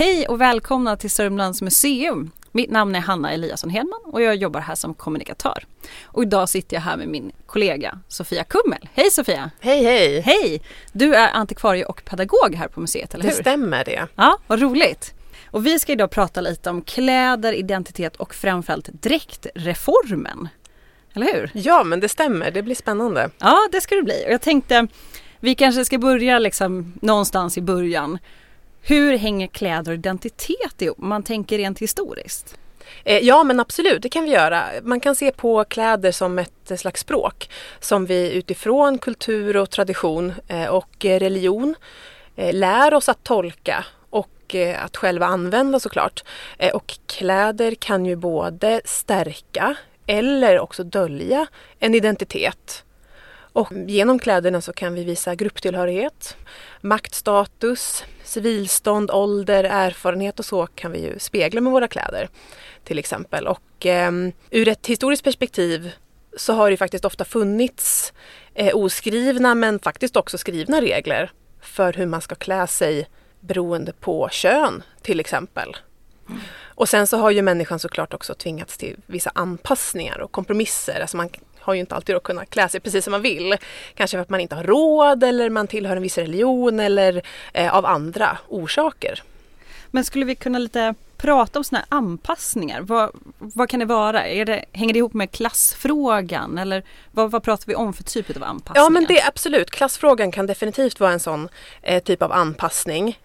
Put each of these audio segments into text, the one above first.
Hej och välkomna till Sörmlands museum. Mitt namn är Hanna Eliasson Hedman och jag jobbar här som kommunikatör. Och idag sitter jag här med min kollega Sofia Kummel. Hej Sofia! Hej hej! Hej! Du är antikvarie och pedagog här på museet, eller hur? Det stämmer det. Ja, vad roligt! Och vi ska idag prata lite om kläder, identitet och framförallt dräktreformen. Eller hur? Ja, men det stämmer. Det blir spännande. Ja, det ska det bli. Och jag tänkte vi kanske ska börja liksom någonstans i början. Hur hänger kläder och identitet ihop? Man tänker rent historiskt. Eh, ja men absolut, det kan vi göra. Man kan se på kläder som ett slags språk som vi utifrån kultur och tradition eh, och eh, religion lär oss att tolka och att själva använda såklart. Och kläder kan ju både stärka eller också dölja en identitet. Och genom kläderna så kan vi visa grupptillhörighet, maktstatus, civilstånd, ålder, erfarenhet och så kan vi ju spegla med våra kläder till exempel. Och eh, ur ett historiskt perspektiv så har det faktiskt ofta funnits eh, oskrivna men faktiskt också skrivna regler för hur man ska klä sig beroende på kön till exempel. Mm. Och sen så har ju människan såklart också tvingats till vissa anpassningar och kompromisser. Alltså man har ju inte alltid att kunna klä sig precis som man vill. Kanske för att man inte har råd eller man tillhör en viss religion eller eh, av andra orsaker. Men skulle vi kunna lite prata om sådana här anpassningar? Vad, vad kan det vara? Det, hänger det ihop med klassfrågan eller vad, vad pratar vi om för typ av anpassningar? Ja men det absolut, klassfrågan kan definitivt vara en sån eh, typ av anpassning.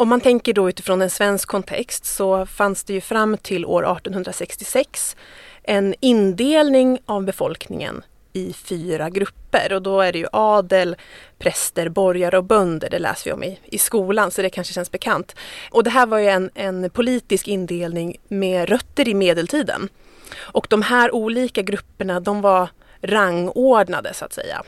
Om man tänker då utifrån en svensk kontext så fanns det ju fram till år 1866 en indelning av befolkningen i fyra grupper och då är det ju adel, präster, borgare och bönder. Det läser vi om i, i skolan så det kanske känns bekant. Och det här var ju en, en politisk indelning med rötter i medeltiden. Och de här olika grupperna de var rangordnade så att säga.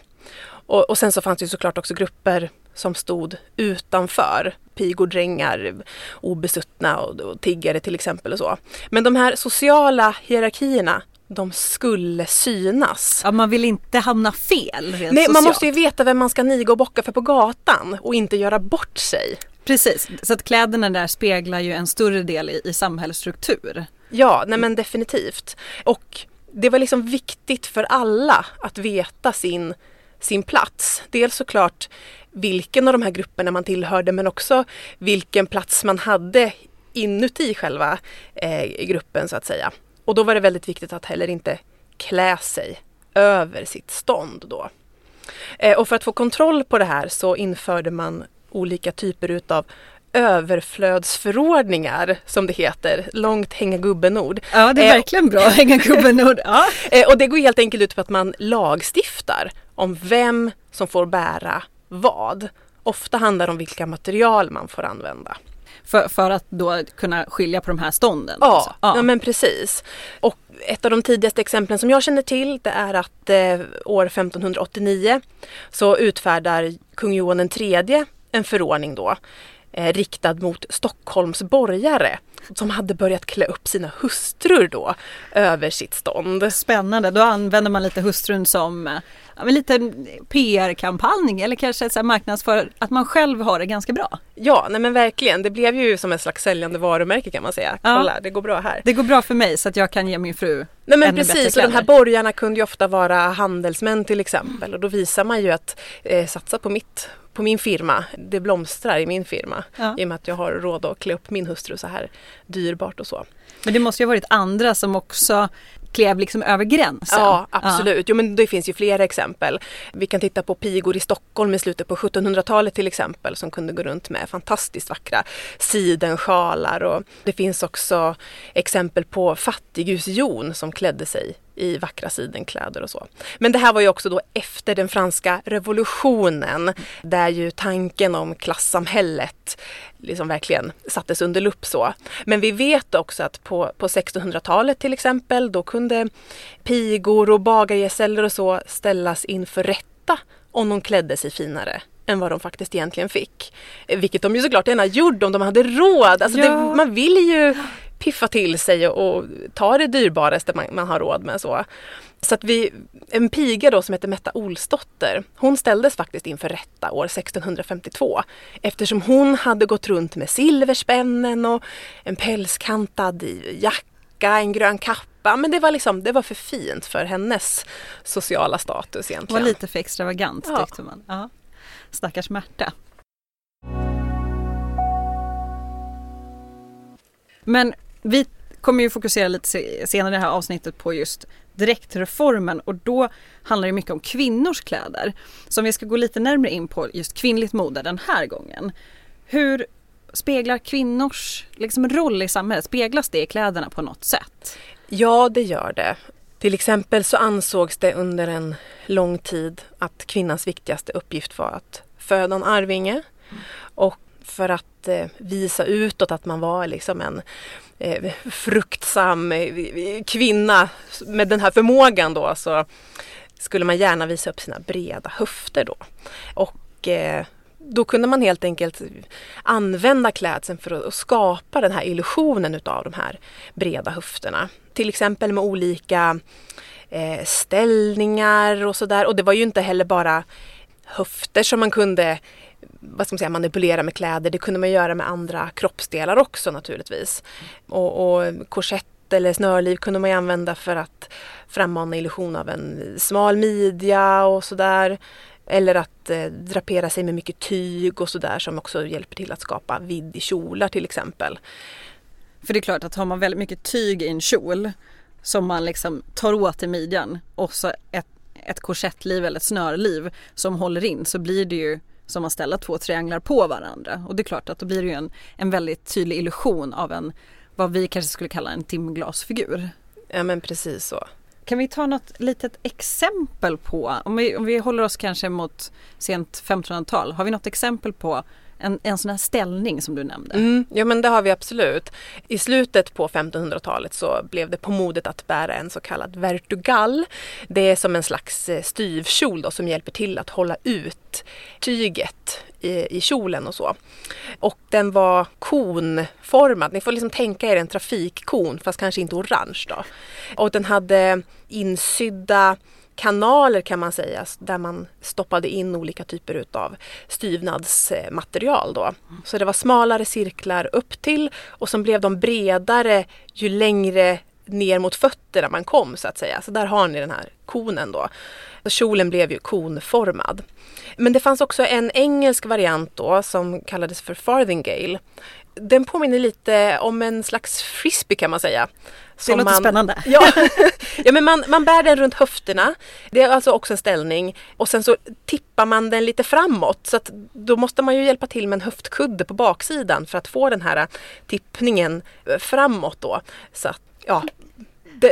Och, och sen så fanns det ju såklart också grupper som stod utanför. Pigor, drängar, obesuttna och, och tiggare till exempel och så. Men de här sociala hierarkierna de skulle synas. Ja, man vill inte hamna fel Nej, socialt. man måste ju veta vem man ska niga och bocka för på gatan och inte göra bort sig. Precis, så att kläderna där speglar ju en större del i, i samhällsstruktur. Ja, nej men definitivt. Och det var liksom viktigt för alla att veta sin, sin plats. Dels såklart vilken av de här grupperna man tillhörde men också vilken plats man hade inuti själva eh, gruppen så att säga. Och då var det väldigt viktigt att heller inte klä sig över sitt stånd då. Eh, och för att få kontroll på det här så införde man olika typer utav överflödsförordningar som det heter. Långt hänga gubben-ord. Ja det är eh, verkligen bra hänga gubben-ord. Ja. Eh, och det går helt enkelt ut på att man lagstiftar om vem som får bära vad. Ofta handlar det om vilka material man får använda. För, för att då kunna skilja på de här stånden? Ja, alltså. ja. ja. men precis. Och ett av de tidigaste exemplen som jag känner till det är att eh, år 1589 så utfärdar kung Johan III en förordning då eh, riktad mot Stockholms borgare som hade börjat klä upp sina hustrur då över sitt stånd. Spännande, då använder man lite hustrun som ja, en liten PR-kampanj eller kanske så marknadsför att man själv har det ganska bra. Ja, nej men verkligen. Det blev ju som ett slags säljande varumärke kan man säga. Ja. Kolla, det går bra här. Det går bra för mig så att jag kan ge min fru Nej men precis, och de här borgarna kunde ju ofta vara handelsmän till exempel och då visar man ju att eh, satsa på mitt på min firma, det blomstrar i min firma ja. i och med att jag har råd att klä upp min hustru så här dyrbart och så. Men det måste ju ha varit andra som också klev liksom över gränsen. Ja absolut, ja. jo men det finns ju flera exempel. Vi kan titta på pigor i Stockholm i slutet på 1700-talet till exempel som kunde gå runt med fantastiskt vackra sidensjalar och det finns också exempel på fattighusjon som klädde sig i vackra sidenkläder och så. Men det här var ju också då efter den franska revolutionen där ju tanken om klassamhället liksom verkligen sattes under lupp så. Men vi vet också att på, på 1600-talet till exempel då kunde pigor och bagargesäller och så ställas inför rätta om de klädde sig finare än vad de faktiskt egentligen fick. Vilket de ju såklart gärna gjorde om de hade råd. Alltså ja. det, man vill ju piffa till sig och, och ta det dyrbaraste man, man har råd med. Så. Så att vi, en piga då som heter Metta Olsdotter, hon ställdes faktiskt inför rätta år 1652 eftersom hon hade gått runt med silverspännen och en pälskantad jacka, en grön kappa. Men det var, liksom, det var för fint för hennes sociala status egentligen. Det var lite för extravagant ja. tyckte man. Ja. Stackars Märta. Men vi kommer ju fokusera lite senare i det här avsnittet på just direktreformen och då handlar det mycket om kvinnors kläder. Så om vi ska gå lite närmare in på just kvinnligt mode den här gången. Hur speglar kvinnors liksom, roll i samhället, speglas det i kläderna på något sätt? Ja, det gör det. Till exempel så ansågs det under en lång tid att kvinnans viktigaste uppgift var att föda en arvinge. Och för att eh, visa utåt att man var liksom en Eh, fruktsam eh, kvinna med den här förmågan då så skulle man gärna visa upp sina breda höfter då. Och eh, då kunde man helt enkelt använda klädseln för att skapa den här illusionen utav de här breda höfterna. Till exempel med olika ställningar och sådär. Och det var ju inte heller bara höfter som man kunde vad ska man säga, manipulera med kläder. Det kunde man göra med andra kroppsdelar också naturligtvis. Och, och korsett eller snörliv kunde man använda för att frammana illusion av en smal midja och sådär. Eller att eh, drapera sig med mycket tyg och sådär som också hjälper till att skapa vidd i kjolar till exempel. För det är klart att har man väldigt mycket tyg i en kjol som man liksom tar åt i midjan och så ett, ett korsettliv eller ett snörliv som håller in så blir det ju som att ställa två trianglar på varandra. Och det är klart att då blir det ju en, en väldigt tydlig illusion av en, vad vi kanske skulle kalla en timglasfigur. Ja men precis så. Kan vi ta något litet exempel på, om vi, om vi håller oss kanske mot sent 1500-tal, har vi något exempel på en, en sån här ställning som du nämnde? Mm, ja men det har vi absolut. I slutet på 1500-talet så blev det på modet att bära en så kallad vertugal. Det är som en slags eh, styvkjol då, som hjälper till att hålla ut tyget i, i kjolen och så. Och den var konformad. Ni får liksom tänka er en trafikkon fast kanske inte orange då. Och den hade insydda kanaler kan man säga där man stoppade in olika typer utav styvnadsmaterial då. Så det var smalare cirklar upp till och så blev de bredare ju längre ner mot fötterna man kom så att säga. Så där har ni den här konen då. Så kjolen blev ju konformad. Men det fanns också en engelsk variant då som kallades för farthingale. Den påminner lite om en slags frisbee kan man säga. Det låter man, spännande. Ja, ja men man, man bär den runt höfterna. Det är alltså också en ställning. Och sen så tippar man den lite framåt. Så att då måste man ju hjälpa till med en höftkudde på baksidan för att få den här tippningen framåt då. Så att, ja,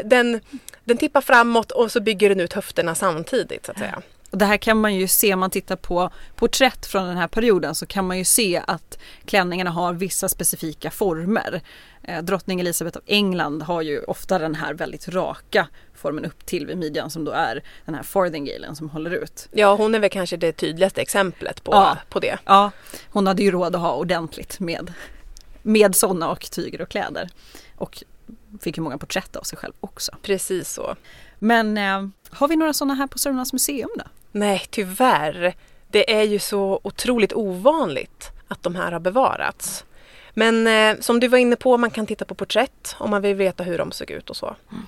den, den tippar framåt och så bygger den ut höfterna samtidigt så att säga. Och det här kan man ju se, om man tittar på porträtt från den här perioden så kan man ju se att klänningarna har vissa specifika former. Eh, drottning Elisabeth av England har ju ofta den här väldigt raka formen upp till vid midjan som då är den här farthingalen som håller ut. Ja hon är väl kanske det tydligaste exemplet på, ja. på det. Ja, hon hade ju råd att ha ordentligt med, med sådana och tyger och kläder. Och fick ju många porträtt av sig själv också. Precis så. Men eh, har vi några sådana här på Sörmlands museum då? Nej, tyvärr. Det är ju så otroligt ovanligt att de här har bevarats. Men eh, som du var inne på, man kan titta på porträtt om man vill veta hur de såg ut och så. Mm.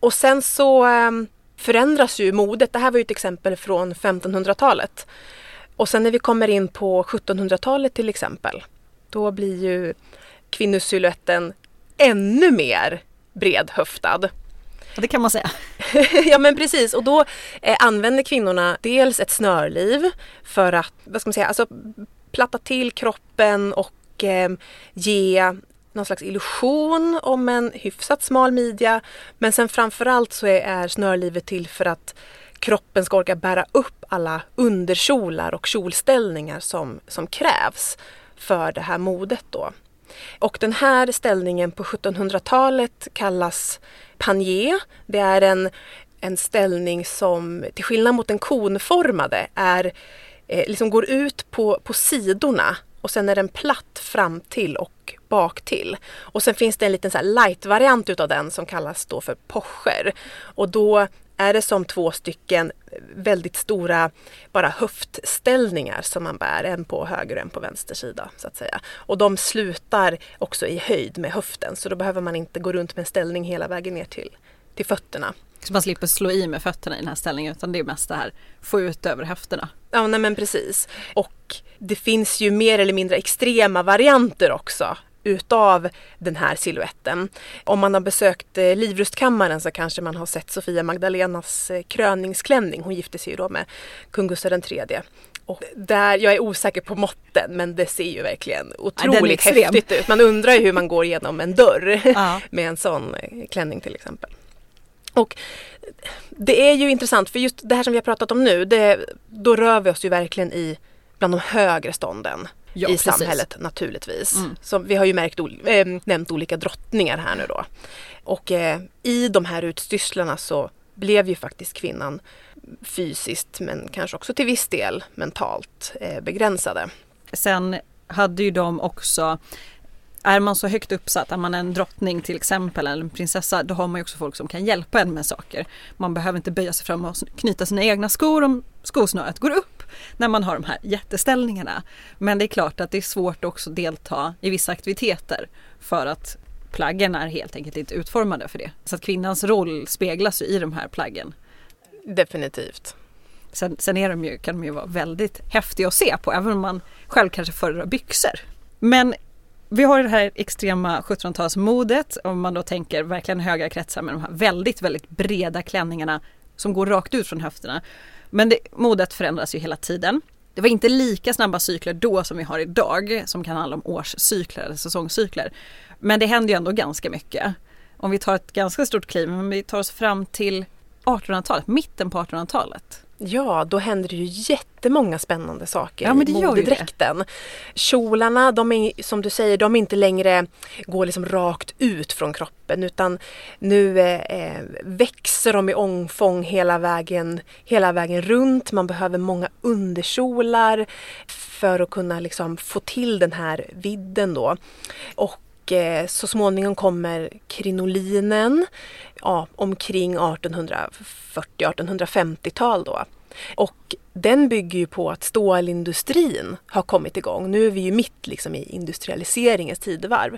Och sen så eh, förändras ju modet. Det här var ju ett exempel från 1500-talet. Och sen när vi kommer in på 1700-talet till exempel, då blir ju kvinnosyluetten ännu mer bredhöftad. Det kan man säga. ja men precis och då eh, använder kvinnorna dels ett snörliv för att, vad ska man säga, alltså platta till kroppen och eh, ge någon slags illusion om en hyfsat smal midja. Men sen framförallt så är, är snörlivet till för att kroppen ska orka bära upp alla underkjolar och kjolställningar som, som krävs för det här modet då. Och den här ställningen på 1700-talet kallas panier. Det är en, en ställning som till skillnad mot den konformade är, eh, liksom går ut på, på sidorna och sen är den platt fram till och bak till. Och sen finns det en liten så light-variant utav den som kallas då för pocher. Och då är det som två stycken väldigt stora bara höftställningar som man bär, en på höger och en på vänster sida. Så att säga. Och de slutar också i höjd med höften så då behöver man inte gå runt med en ställning hela vägen ner till, till fötterna. Så man slipper slå i med fötterna i den här ställningen utan det är mest det här få ut över höfterna. Ja, nej men precis. Och det finns ju mer eller mindre extrema varianter också utav den här siluetten. Om man har besökt eh, Livrustkammaren så kanske man har sett Sofia Magdalenas eh, kröningsklänning. Hon gifte sig ju då med kung Gustav III. Och där, jag är osäker på måtten men det ser ju verkligen otroligt ja, häftigt ut. Man undrar ju hur man går igenom en dörr ja. med en sån eh, klänning till exempel. Och det är ju intressant för just det här som vi har pratat om nu, det, då rör vi oss ju verkligen i bland de högre stånden ja, i precis. samhället naturligtvis. Mm. Så vi har ju märkt, äh, nämnt olika drottningar här nu då. Och äh, i de här utstyrslarna så blev ju faktiskt kvinnan fysiskt men kanske också till viss del mentalt äh, begränsade. Sen hade ju de också är man så högt uppsatt, är man en drottning till exempel eller en prinsessa, då har man ju också folk som kan hjälpa en med saker. Man behöver inte böja sig fram och knyta sina egna skor om skosnöret går upp när man har de här jätteställningarna. Men det är klart att det är svårt också att delta i vissa aktiviteter för att plaggen är helt enkelt inte utformade för det. Så att kvinnans roll speglas ju i de här plaggen. Definitivt. Sen, sen är de ju, kan de ju vara väldigt häftiga att se på även om man själv kanske föredrar byxor. Men vi har det här extrema 1700-talsmodet om man då tänker verkligen höga kretsar med de här väldigt, väldigt breda klänningarna som går rakt ut från höfterna. Men det, modet förändras ju hela tiden. Det var inte lika snabba cykler då som vi har idag som kan handla om årscykler eller säsongscykler. Men det händer ju ändå ganska mycket. Om vi tar ett ganska stort kliv, men vi tar oss fram till 1800-talet, mitten på 1800-talet. Ja, då händer det ju jättemånga spännande saker ja, men det i modedräkten. Kjolarna, de är som du säger, de är inte längre går liksom rakt ut från kroppen utan nu eh, växer de i omfång hela vägen, hela vägen runt. Man behöver många underkjolar för att kunna liksom få till den här vidden då. Och eh, Eh, så småningom kommer krinolinen ja, omkring 1840-1850-tal då. Och den bygger ju på att stålindustrin har kommit igång. Nu är vi ju mitt liksom i industrialiseringens tidevarv.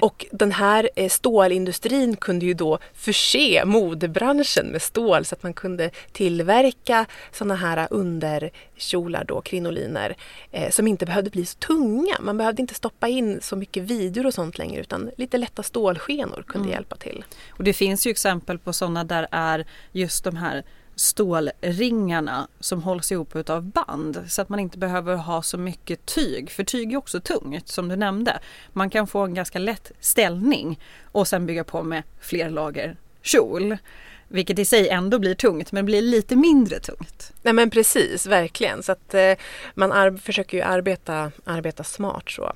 Och den här eh, stålindustrin kunde ju då förse modebranschen med stål så att man kunde tillverka sådana här underkjolar, då, krinoliner, eh, som inte behövde bli så tunga. Man behövde inte stoppa in så mycket vidor och sånt längre utan lite lätta stålskenor kunde mm. hjälpa till. Och det finns ju exempel på sådana där är just de här stålringarna som hålls ihop av band så att man inte behöver ha så mycket tyg. För tyg är också tungt som du nämnde. Man kan få en ganska lätt ställning och sen bygga på med fler lager kjol. Vilket i sig ändå blir tungt men blir lite mindre tungt. Nej men precis, verkligen. Så att eh, man försöker ju arbeta, arbeta smart så.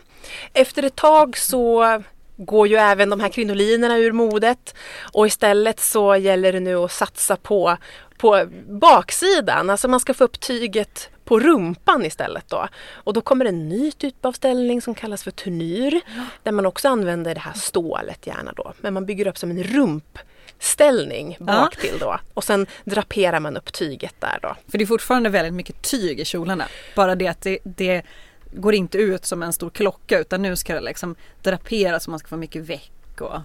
Efter ett tag så går ju även de här krinolinerna ur modet och istället så gäller det nu att satsa på, på baksidan, alltså man ska få upp tyget på rumpan istället då. Och då kommer en ny typ av ställning som kallas för turnyr där man också använder det här stålet gärna då. Men man bygger upp som en rumpställning bak till då och sen draperar man upp tyget där då. För det är fortfarande väldigt mycket tyg i kjolarna. Bara det att det, det går inte ut som en stor klocka utan nu ska det liksom draperas så man ska få mycket väck och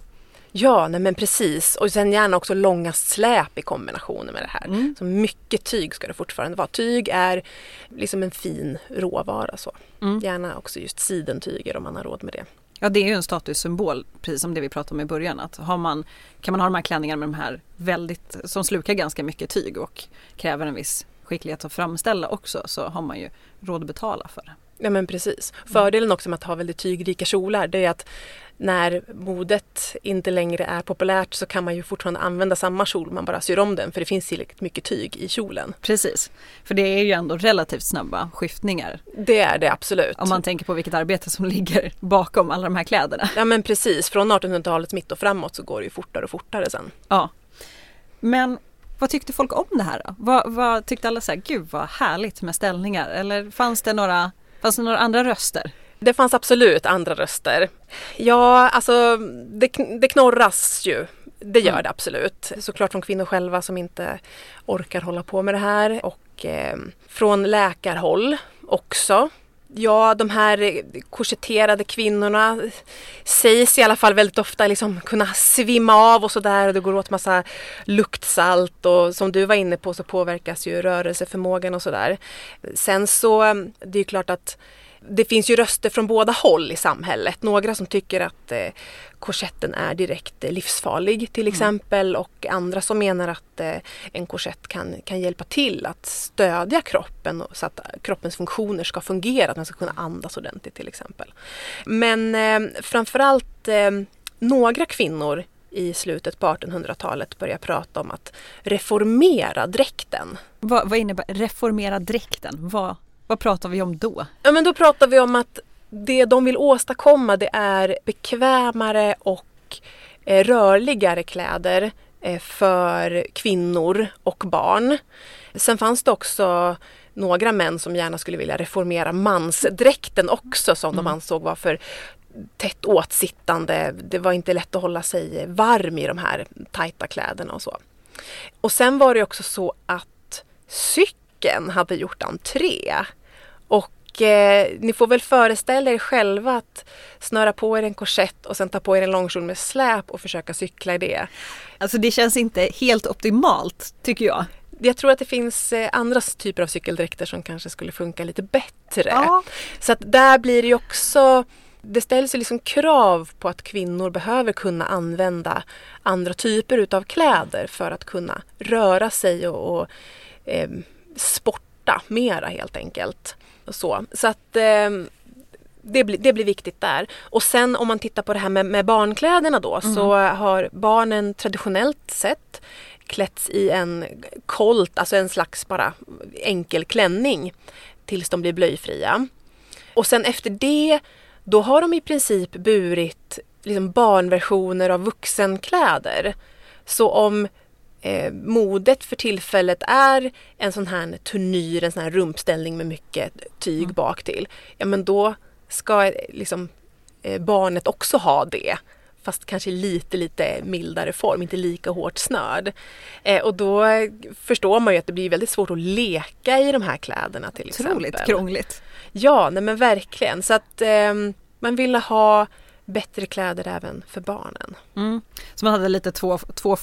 Ja, nej men precis. Och sen gärna också långa släp i kombination med det här. Mm. Så mycket tyg ska det fortfarande vara. Tyg är liksom en fin råvara. Så. Mm. Gärna också just sidentyger om man har råd med det. Ja det är ju en statussymbol precis som det vi pratade om i början. Att har man, kan man ha de här klänningarna med de här väldigt, som slukar ganska mycket tyg och kräver en viss skicklighet att framställa också så har man ju råd att betala för det. Ja men precis. Fördelen också med att ha väldigt tygrika kjolar det är att när modet inte längre är populärt så kan man ju fortfarande använda samma kjol, man bara syr om den för det finns tillräckligt mycket tyg i kjolen. Precis, för det är ju ändå relativt snabba skiftningar. Det är det absolut. Om man tänker på vilket arbete som ligger bakom alla de här kläderna. Ja men precis, från 1800-talets mitt och framåt så går det ju fortare och fortare sen. Ja. Men vad tyckte folk om det här då? Vad, vad tyckte alla så här, gud vad härligt med ställningar? Eller fanns det några Fanns det några andra röster? Det fanns absolut andra röster. Ja, alltså det, det knorras ju. Det gör mm. det absolut. Såklart från kvinnor själva som inte orkar hålla på med det här och eh, från läkarhåll också. Ja, de här korsetterade kvinnorna sägs i alla fall väldigt ofta liksom kunna svimma av och sådär och det går åt massa luktsalt och som du var inne på så påverkas ju rörelseförmågan och sådär. Sen så, det är klart att det finns ju röster från båda håll i samhället. Några som tycker att eh, korsetten är direkt eh, livsfarlig till mm. exempel mm. och andra som menar att eh, en korsett kan, kan hjälpa till att stödja kroppen så att kroppens funktioner ska fungera, att man ska kunna andas ordentligt till exempel. Men eh, framförallt eh, några kvinnor i slutet på 1800-talet börjar prata om att reformera dräkten. Vad, vad innebär reformera dräkten? Vad, vad pratar vi om då? Ja men då pratar vi om att det de vill åstadkomma det är bekvämare och eh, rörligare kläder eh, för kvinnor och barn. Sen fanns det också några män som gärna skulle vilja reformera mansdräkten också som mm. de ansåg var för tätt åtsittande. Det var inte lätt att hålla sig varm i de här tajta kläderna och så. Och sen var det också så att cykeln hade gjort entré. Och eh, ni får väl föreställa er själva att snöra på er en korsett och sen ta på er en långkjol med släp och försöka cykla i det. Alltså det känns inte helt optimalt tycker jag. Jag tror att det finns eh, andra typer av cykeldräkter som kanske skulle funka lite bättre. Ja. Så att där blir det ju också det ställs ju liksom krav på att kvinnor behöver kunna använda andra typer utav kläder för att kunna röra sig och, och eh, sporta mera helt enkelt. Så, så att eh, det, blir, det blir viktigt där. Och sen om man tittar på det här med, med barnkläderna då mm. så har barnen traditionellt sett klätts i en kolt, alltså en slags bara enkel klänning tills de blir blöjfria. Och sen efter det då har de i princip burit liksom barnversioner av vuxenkläder. Så om eh, modet för tillfället är en sån här turnyr, en sån här rumpställning med mycket tyg mm. bak till. Ja men då ska liksom eh, barnet också ha det. Fast kanske lite, lite mildare form, inte lika hårt snörd. Eh, och då förstår man ju att det blir väldigt svårt att leka i de här kläderna till Otroligt exempel. Otroligt krångligt. Ja, nej men verkligen. Så att eh, man ville ha bättre kläder även för barnen. Mm. Så man hade lite två, två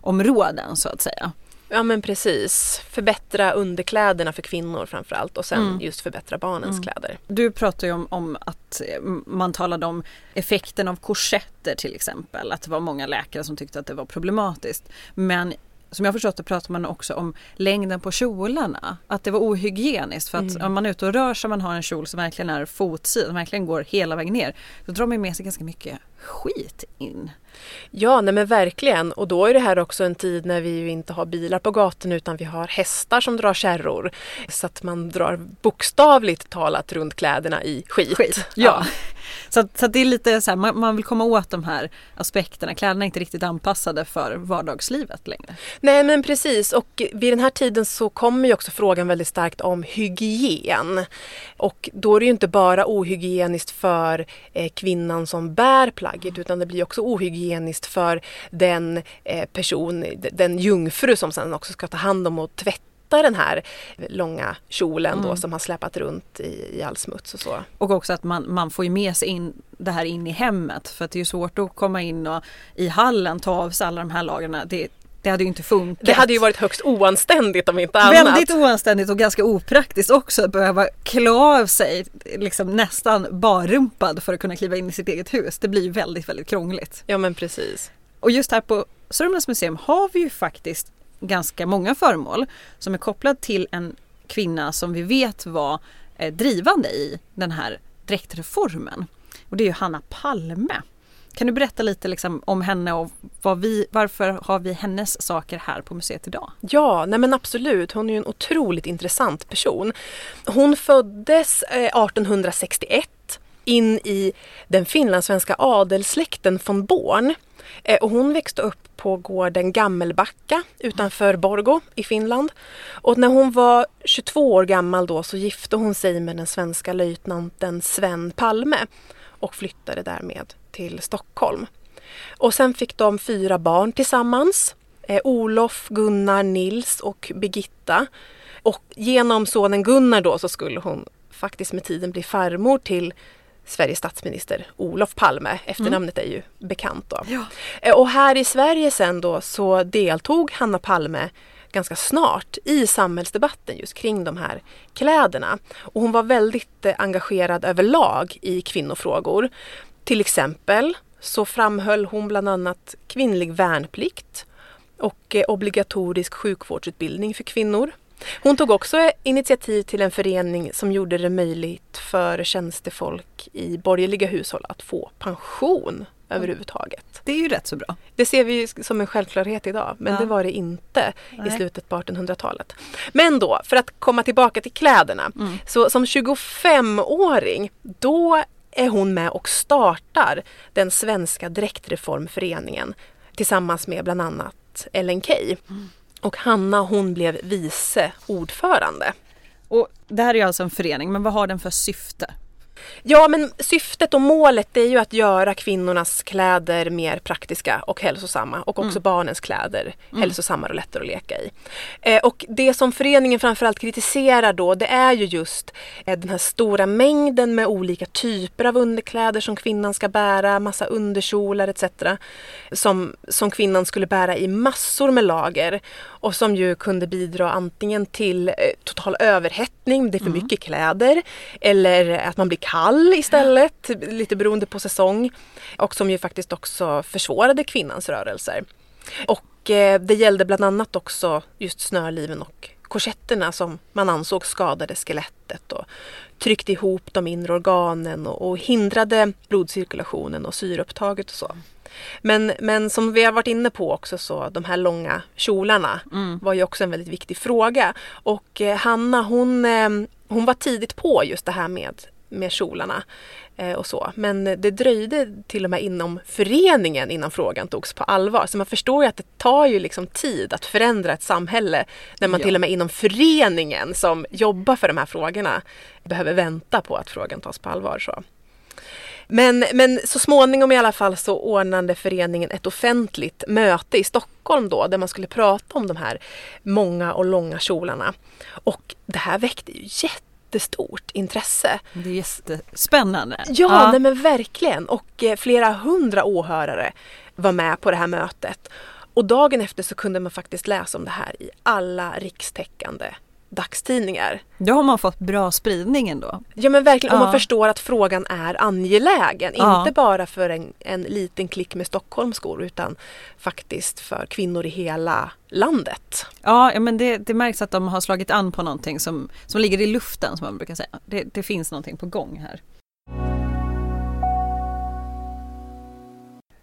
fokusområden så att säga. Ja men precis. Förbättra underkläderna för kvinnor framförallt och sen mm. just förbättra barnens mm. kläder. Du pratar ju om, om, att eh, man talade om effekten av korsetter till exempel. Att det var många läkare som tyckte att det var problematiskt. Men som jag förstått det pratar man också om längden på kjolarna. Att det var ohygieniskt för att mm. om man är ute och rör sig och man har en kjol som verkligen är fotsid, som verkligen går hela vägen ner. Då drar man med sig ganska mycket skit in. Ja, nej men verkligen. Och då är det här också en tid när vi ju inte har bilar på gatorna utan vi har hästar som drar kärror. Så att man drar bokstavligt talat runt kläderna i skit. skit ja. ja. Så, så det är lite så här, man, man, vill komma åt de här aspekterna. Kläderna är inte riktigt anpassade för vardagslivet längre. Nej men precis och vid den här tiden så kommer ju också frågan väldigt starkt om hygien. Och då är det ju inte bara ohygieniskt för eh, kvinnan som bär plagget utan det blir också ohygieniskt för den eh, person, den jungfru som sen också ska ta hand om och tvätta den här långa kjolen mm. då som har släpat runt i, i all smuts och så. Och också att man, man får ju med sig in det här in i hemmet för att det är svårt att komma in och i hallen ta av sig alla de här lagren. Det, det hade ju inte funkat. Det hade ju varit högst oanständigt om inte annat. Väldigt oanständigt och ganska opraktiskt också att behöva klä av sig liksom nästan barrumpad för att kunna kliva in i sitt eget hus. Det blir ju väldigt, väldigt krångligt. Ja men precis. Och just här på Sörmlands museum har vi ju faktiskt ganska många föremål som är kopplade till en kvinna som vi vet var eh, drivande i den här dräktreformen. Och det är ju Hanna Palme. Kan du berätta lite liksom om henne och vi, varför har vi hennes saker här på museet idag? Ja, nej men absolut. Hon är ju en otroligt intressant person. Hon föddes eh, 1861 in i den finlandssvenska adelssläkten von Born. Eh, och hon växte upp på gården Gammelbacka utanför Borgo i Finland. Och när hon var 22 år gammal då så gifte hon sig med den svenska löjtnanten Sven Palme och flyttade därmed till Stockholm. Och sen fick de fyra barn tillsammans. Eh, Olof, Gunnar, Nils och Birgitta. Och genom sonen Gunnar då så skulle hon faktiskt med tiden bli farmor till Sveriges statsminister Olof Palme. Efternamnet mm. är ju bekant då. Ja. Eh, och här i Sverige sen då så deltog Hanna Palme ganska snart i samhällsdebatten just kring de här kläderna. Och hon var väldigt eh, engagerad överlag i kvinnofrågor. Till exempel så framhöll hon bland annat kvinnlig värnplikt och eh, obligatorisk sjukvårdsutbildning för kvinnor. Hon tog också initiativ till en förening som gjorde det möjligt för tjänstefolk i borgerliga hushåll att få pension överhuvudtaget. Det är ju rätt så bra. Det ser vi som en självklarhet idag men ja. det var det inte Nej. i slutet på 1800-talet. Men då, för att komma tillbaka till kläderna. Mm. Så som 25-åring då är hon med och startar den svenska dräktreformföreningen tillsammans med bland annat Ellen Key. Mm. Och Hanna hon blev vice ordförande. Och det här är alltså en förening, men vad har den för syfte? Ja men syftet och målet är ju att göra kvinnornas kläder mer praktiska och hälsosamma och också mm. barnens kläder mm. hälsosammare och lättare att leka i. Eh, och det som föreningen framförallt kritiserar då det är ju just eh, den här stora mängden med olika typer av underkläder som kvinnan ska bära, massa underkjolar etc. Som, som kvinnan skulle bära i massor med lager och som ju kunde bidra antingen till eh, total överhettning, det är för mm. mycket kläder eller att man blir kall istället, lite beroende på säsong. Och som ju faktiskt också försvårade kvinnans rörelser. Och eh, det gällde bland annat också just snörliven och korsetterna som man ansåg skadade skelettet och tryckte ihop de inre organen och, och hindrade blodcirkulationen och syreupptaget och så. Men, men som vi har varit inne på också så de här långa kjolarna mm. var ju också en väldigt viktig fråga. Och eh, Hanna hon, eh, hon var tidigt på just det här med med kjolarna eh, och så. Men det dröjde till och med inom föreningen innan frågan togs på allvar. Så man förstår ju att det tar ju liksom tid att förändra ett samhälle när man ja. till och med inom föreningen som jobbar för de här frågorna behöver vänta på att frågan tas på allvar. Så. Men, men så småningom i alla fall så ordnade föreningen ett offentligt möte i Stockholm då där man skulle prata om de här många och långa kjolarna. Och det här väckte ju jätte jättestort intresse. Det är jättespännande. Ja, ja. Nej, men verkligen. Och eh, flera hundra åhörare var med på det här mötet. Och dagen efter så kunde man faktiskt läsa om det här i alla rikstäckande dagstidningar. Då har man fått bra spridning ändå. Ja men verkligen, ja. och man förstår att frågan är angelägen. Ja. Inte bara för en, en liten klick med Stockholmskor utan faktiskt för kvinnor i hela landet. Ja, men det, det märks att de har slagit an på någonting som, som ligger i luften som man brukar säga. Det, det finns någonting på gång här.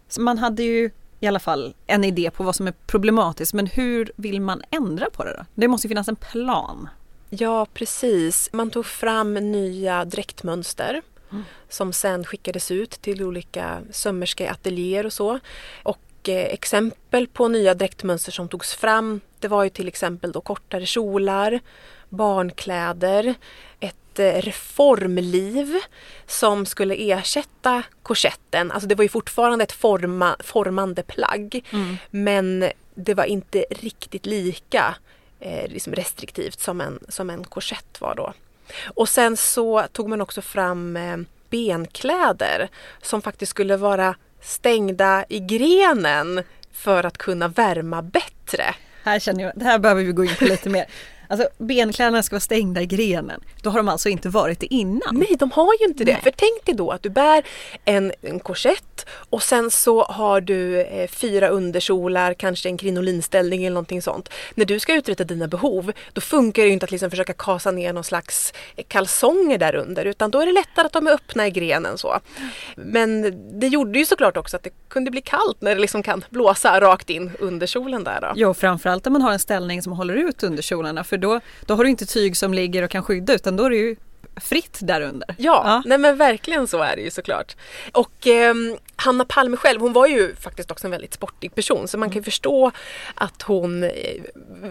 Så man hade ju i alla fall en idé på vad som är problematiskt men hur vill man ändra på det då? Det måste finnas en plan. Ja precis, man tog fram nya dräktmönster mm. som sen skickades ut till olika sömmerskeateljéer och så. Och eh, exempel på nya dräktmönster som togs fram det var ju till exempel då kortare kjolar, barnkläder, ett Eh, reformliv som skulle ersätta korsetten. Alltså det var ju fortfarande ett forma, formande plagg mm. men det var inte riktigt lika eh, liksom restriktivt som en, som en korsett var då. Och sen så tog man också fram eh, benkläder som faktiskt skulle vara stängda i grenen för att kunna värma bättre. Här känner jag, det här behöver vi gå in på lite mer. Alltså benkläderna ska vara stängda i grenen. Då har de alltså inte varit det innan. Nej, de har ju inte det. Nej. För tänk dig då att du bär en, en korsett och sen så har du eh, fyra underkjolar, kanske en krinolinställning eller någonting sånt. När du ska uträtta dina behov, då funkar det ju inte att liksom försöka kasa ner någon slags kalsonger där under utan då är det lättare att de är öppna i grenen så. Men det gjorde ju såklart också att det kunde bli kallt när det liksom kan blåsa rakt in under kjolen där då. Ja, framförallt om man har en ställning som håller ut underkjolarna för då, då har du inte tyg som ligger och kan skydda utan då är det ju fritt därunder. Ja, ja, nej men verkligen så är det ju såklart. Och eh, Hanna Palme själv, hon var ju faktiskt också en väldigt sportig person så man kan ju mm. förstå att hon eh,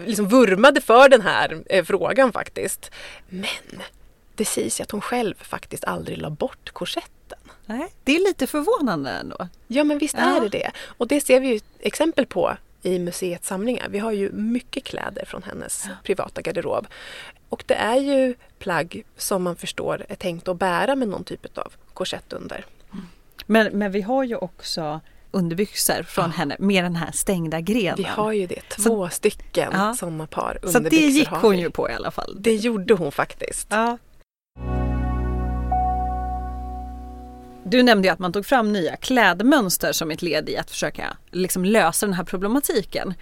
liksom vurmade för den här eh, frågan faktiskt. Men det sägs ju att hon själv faktiskt aldrig la bort korsetten. Nej, det är lite förvånande ändå. Ja men visst ja. är det det. Och det ser vi ju exempel på i museets samlingar. Vi har ju mycket kläder från hennes ja. privata garderob. Och det är ju plagg som man förstår är tänkt att bära med någon typ av korsett under. Mm. Men, men vi har ju också underbyxor från ja. henne med den här stängda grenen. Vi har ju det, två så, stycken ja. sådana par underbyxor. Så det gick hon ju på i alla fall. Det gjorde hon faktiskt. Ja. Du nämnde att man tog fram nya klädmönster som ett led i att försöka liksom lösa den här problematiken.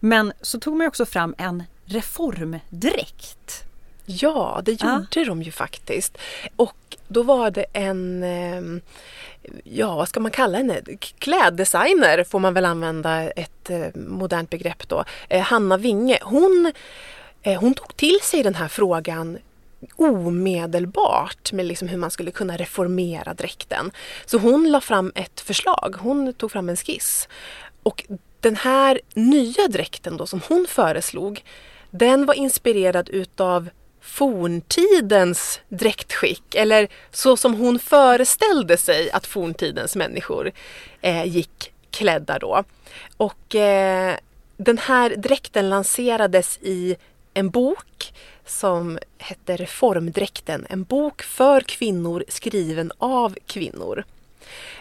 Men så tog man också fram en reformdräkt. Ja, det gjorde ja. de ju faktiskt. Och då var det en, ehm, ja vad ska man kalla henne, kläddesigner får man väl använda ett eh, modernt begrepp då. Eh, Hanna Winge, hon, eh, hon tog till sig den här frågan omedelbart med liksom hur man skulle kunna reformera dräkten. Så hon la fram ett förslag, hon tog fram en skiss. Och den här nya dräkten då som hon föreslog, den var inspirerad utav forntidens dräktskick eller så som hon föreställde sig att forntidens människor eh, gick klädda då. Och eh, den här dräkten lanserades i en bok som hette Reformdräkten, en bok för kvinnor skriven av kvinnor.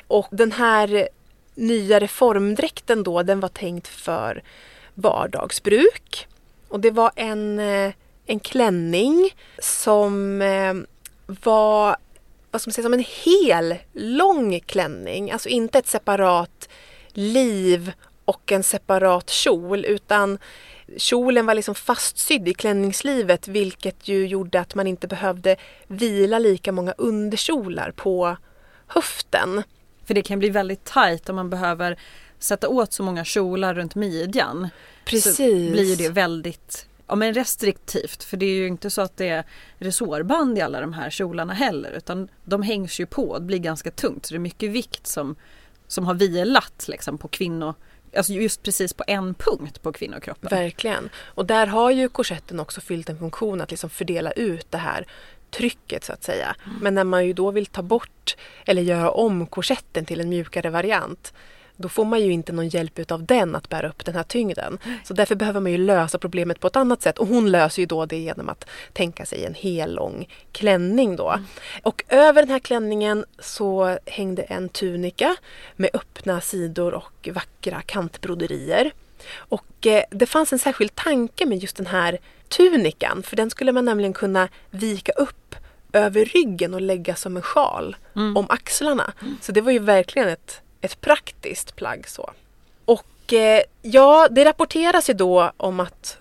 Och den här nya reformdräkten då, den var tänkt för vardagsbruk. Och det var en, eh, en klänning som eh, var vad ska man säga, som en hel lång klänning. Alltså inte ett separat liv och en separat kjol utan kjolen var liksom fastsydd i klänningslivet vilket ju gjorde att man inte behövde vila lika många underkjolar på höften. För det kan bli väldigt tajt om man behöver sätta åt så många kjolar runt midjan. Precis. Så blir det väldigt ja, men restriktivt för det är ju inte så att det är resårband i alla de här kjolarna heller utan de hängs ju på, det blir ganska tungt så det är mycket vikt som, som har vilat liksom, på kvinnor Alltså just precis på en punkt på kvinnokroppen. Verkligen. Och där har ju korsetten också fyllt en funktion att liksom fördela ut det här trycket så att säga. Mm. Men när man ju då vill ta bort eller göra om korsetten till en mjukare variant då får man ju inte någon hjälp av den att bära upp den här tyngden. Så därför behöver man ju lösa problemet på ett annat sätt och hon löser ju då det genom att tänka sig en hel lång klänning då. Mm. Och över den här klänningen så hängde en tunika med öppna sidor och vackra kantbroderier. Och eh, det fanns en särskild tanke med just den här tunikan för den skulle man nämligen kunna vika upp över ryggen och lägga som en sjal mm. om axlarna. Mm. Så det var ju verkligen ett ett praktiskt plagg. så. Och eh, ja, det rapporteras ju då om att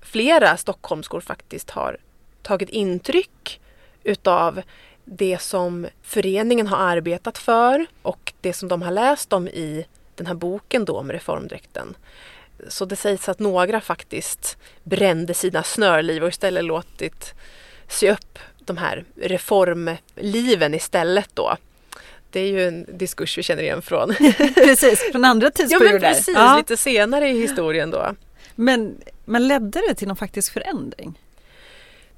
flera Stockholmskor faktiskt har tagit intryck utav det som föreningen har arbetat för och det som de har läst om i den här boken då om reformdräkten. Så det sägs att några faktiskt brände sina snörliv och istället låtit sy upp de här reformliven istället då det är ju en diskurs vi känner igen från. precis, från andra tidsperioder. Ja men precis, ja. lite senare i historien då. Men, men ledde det till någon faktisk förändring?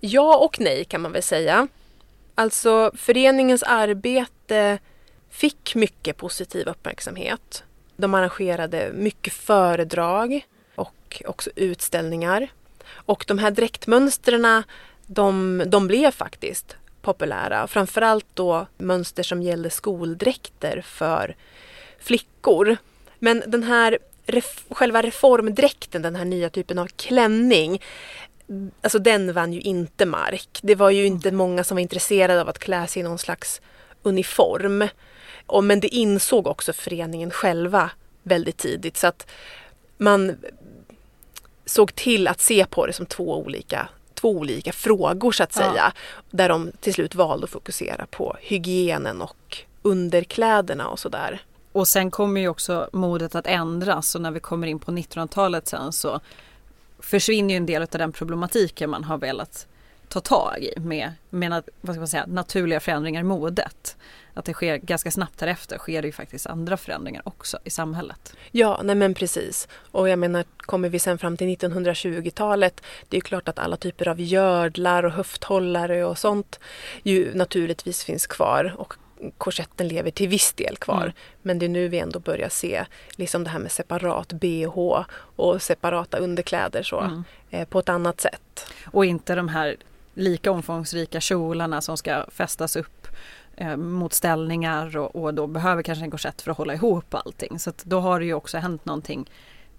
Ja och nej kan man väl säga. Alltså föreningens arbete fick mycket positiv uppmärksamhet. De arrangerade mycket föredrag och också utställningar. Och de här dräktmönstren de, de blev faktiskt populära. Framförallt då mönster som gällde skoldräkter för flickor. Men den här ref själva reformdräkten, den här nya typen av klänning, alltså den vann ju inte mark. Det var ju inte många som var intresserade av att klä sig i någon slags uniform. Och, men det insåg också föreningen själva väldigt tidigt så att man såg till att se på det som två olika två olika frågor så att säga. Ja. Där de till slut valde att fokusera på hygienen och underkläderna och sådär. Och sen kommer ju också modet att ändras och när vi kommer in på 1900-talet sen så försvinner ju en del av den problematiken man har velat ta tag i med, med vad ska man säga, naturliga förändringar i modet. Att det sker ganska snabbt därefter sker det ju faktiskt andra förändringar också i samhället. Ja, nej men precis. Och jag menar, kommer vi sen fram till 1920-talet, det är klart att alla typer av gördlar och höfthållare och sånt ju naturligtvis finns kvar och korsetten lever till viss del kvar. Mm. Men det är nu vi ändå börjar se liksom det här med separat bh och separata underkläder så, mm. eh, på ett annat sätt. Och inte de här lika omfångsrika kjolarna som ska fästas upp eh, mot ställningar och, och, då behöver kanske en korsett för att hålla ihop allting. Så då har det ju också hänt någonting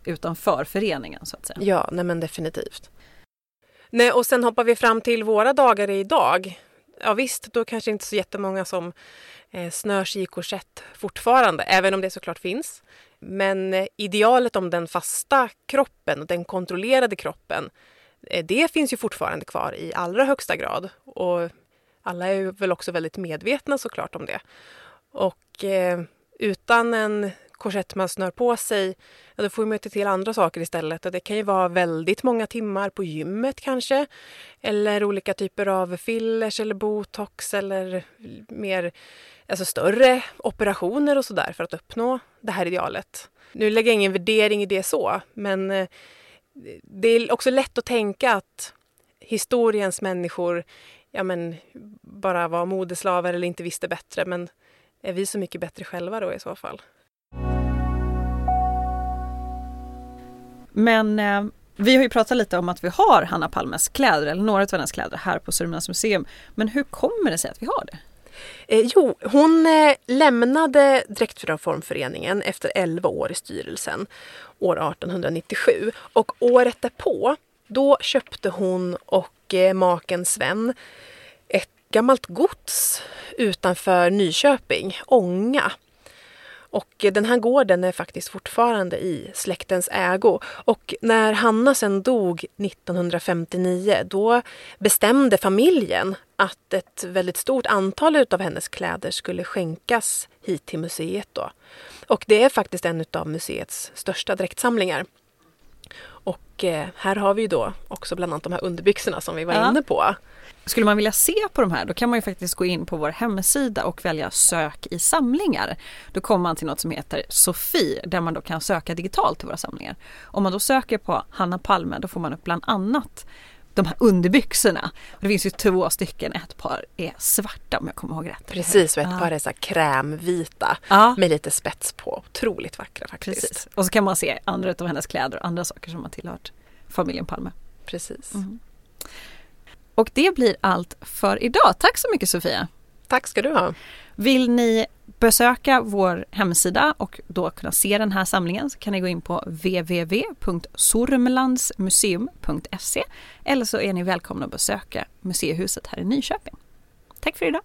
utanför föreningen så att säga. Ja, nej men definitivt. Nej, och sen hoppar vi fram till våra dagar idag. Ja visst, då kanske inte så jättemånga som eh, snör sig i korsett fortfarande, även om det såklart finns. Men eh, idealet om den fasta kroppen och den kontrollerade kroppen Eh, det finns ju fortfarande kvar i allra högsta grad. Och alla är väl också väldigt medvetna såklart om det. Och eh, utan en korsett man snör på sig, ja, då får man ta till andra saker istället. Och det kan ju vara väldigt många timmar på gymmet kanske. Eller olika typer av fillers eller botox eller mer alltså större operationer och sådär för att uppnå det här idealet. Nu lägger jag ingen värdering i det så, men eh, det är också lätt att tänka att historiens människor ja, men, bara var modeslavar eller inte visste bättre. Men är vi så mycket bättre själva då i så fall? Men eh, vi har ju pratat lite om att vi har Hanna Palmes kläder, eller några av hennes kläder här på Sörmlands museum. Men hur kommer det sig att vi har det? Eh, jo, hon eh, lämnade Dräktreformföreningen efter 11 år i styrelsen år 1897 och året därpå då köpte hon och eh, maken Sven ett gammalt gods utanför Nyköping, Ånga. Och den här gården är faktiskt fortfarande i släktens ägo. Och när Hanna sen dog 1959 då bestämde familjen att ett väldigt stort antal av hennes kläder skulle skänkas hit till museet. Då. Och det är faktiskt en av museets största dräktsamlingar. Och eh, här har vi då också bland annat de här underbyxorna som vi var ja. inne på. Skulle man vilja se på de här då kan man ju faktiskt gå in på vår hemsida och välja sök i samlingar. Då kommer man till något som heter Sofie där man då kan söka digitalt till våra samlingar. Om man då söker på Hanna Palme då får man upp bland annat de här underbyxorna. Det finns ju två stycken, ett par är svarta om jag kommer ihåg rätt. Precis och ett ja. par är så krämvita ja. med lite spets på. Otroligt vackra faktiskt. Precis. Och så kan man se andra av hennes kläder och andra saker som har tillhört familjen Palme. Precis. Mm. Och det blir allt för idag. Tack så mycket Sofia! Tack ska du ha! Vill ni besöka vår hemsida och då kunna se den här samlingen så kan ni gå in på www.sormlandsmuseum.se eller så är ni välkomna att besöka Museihuset här i Nyköping. Tack för idag!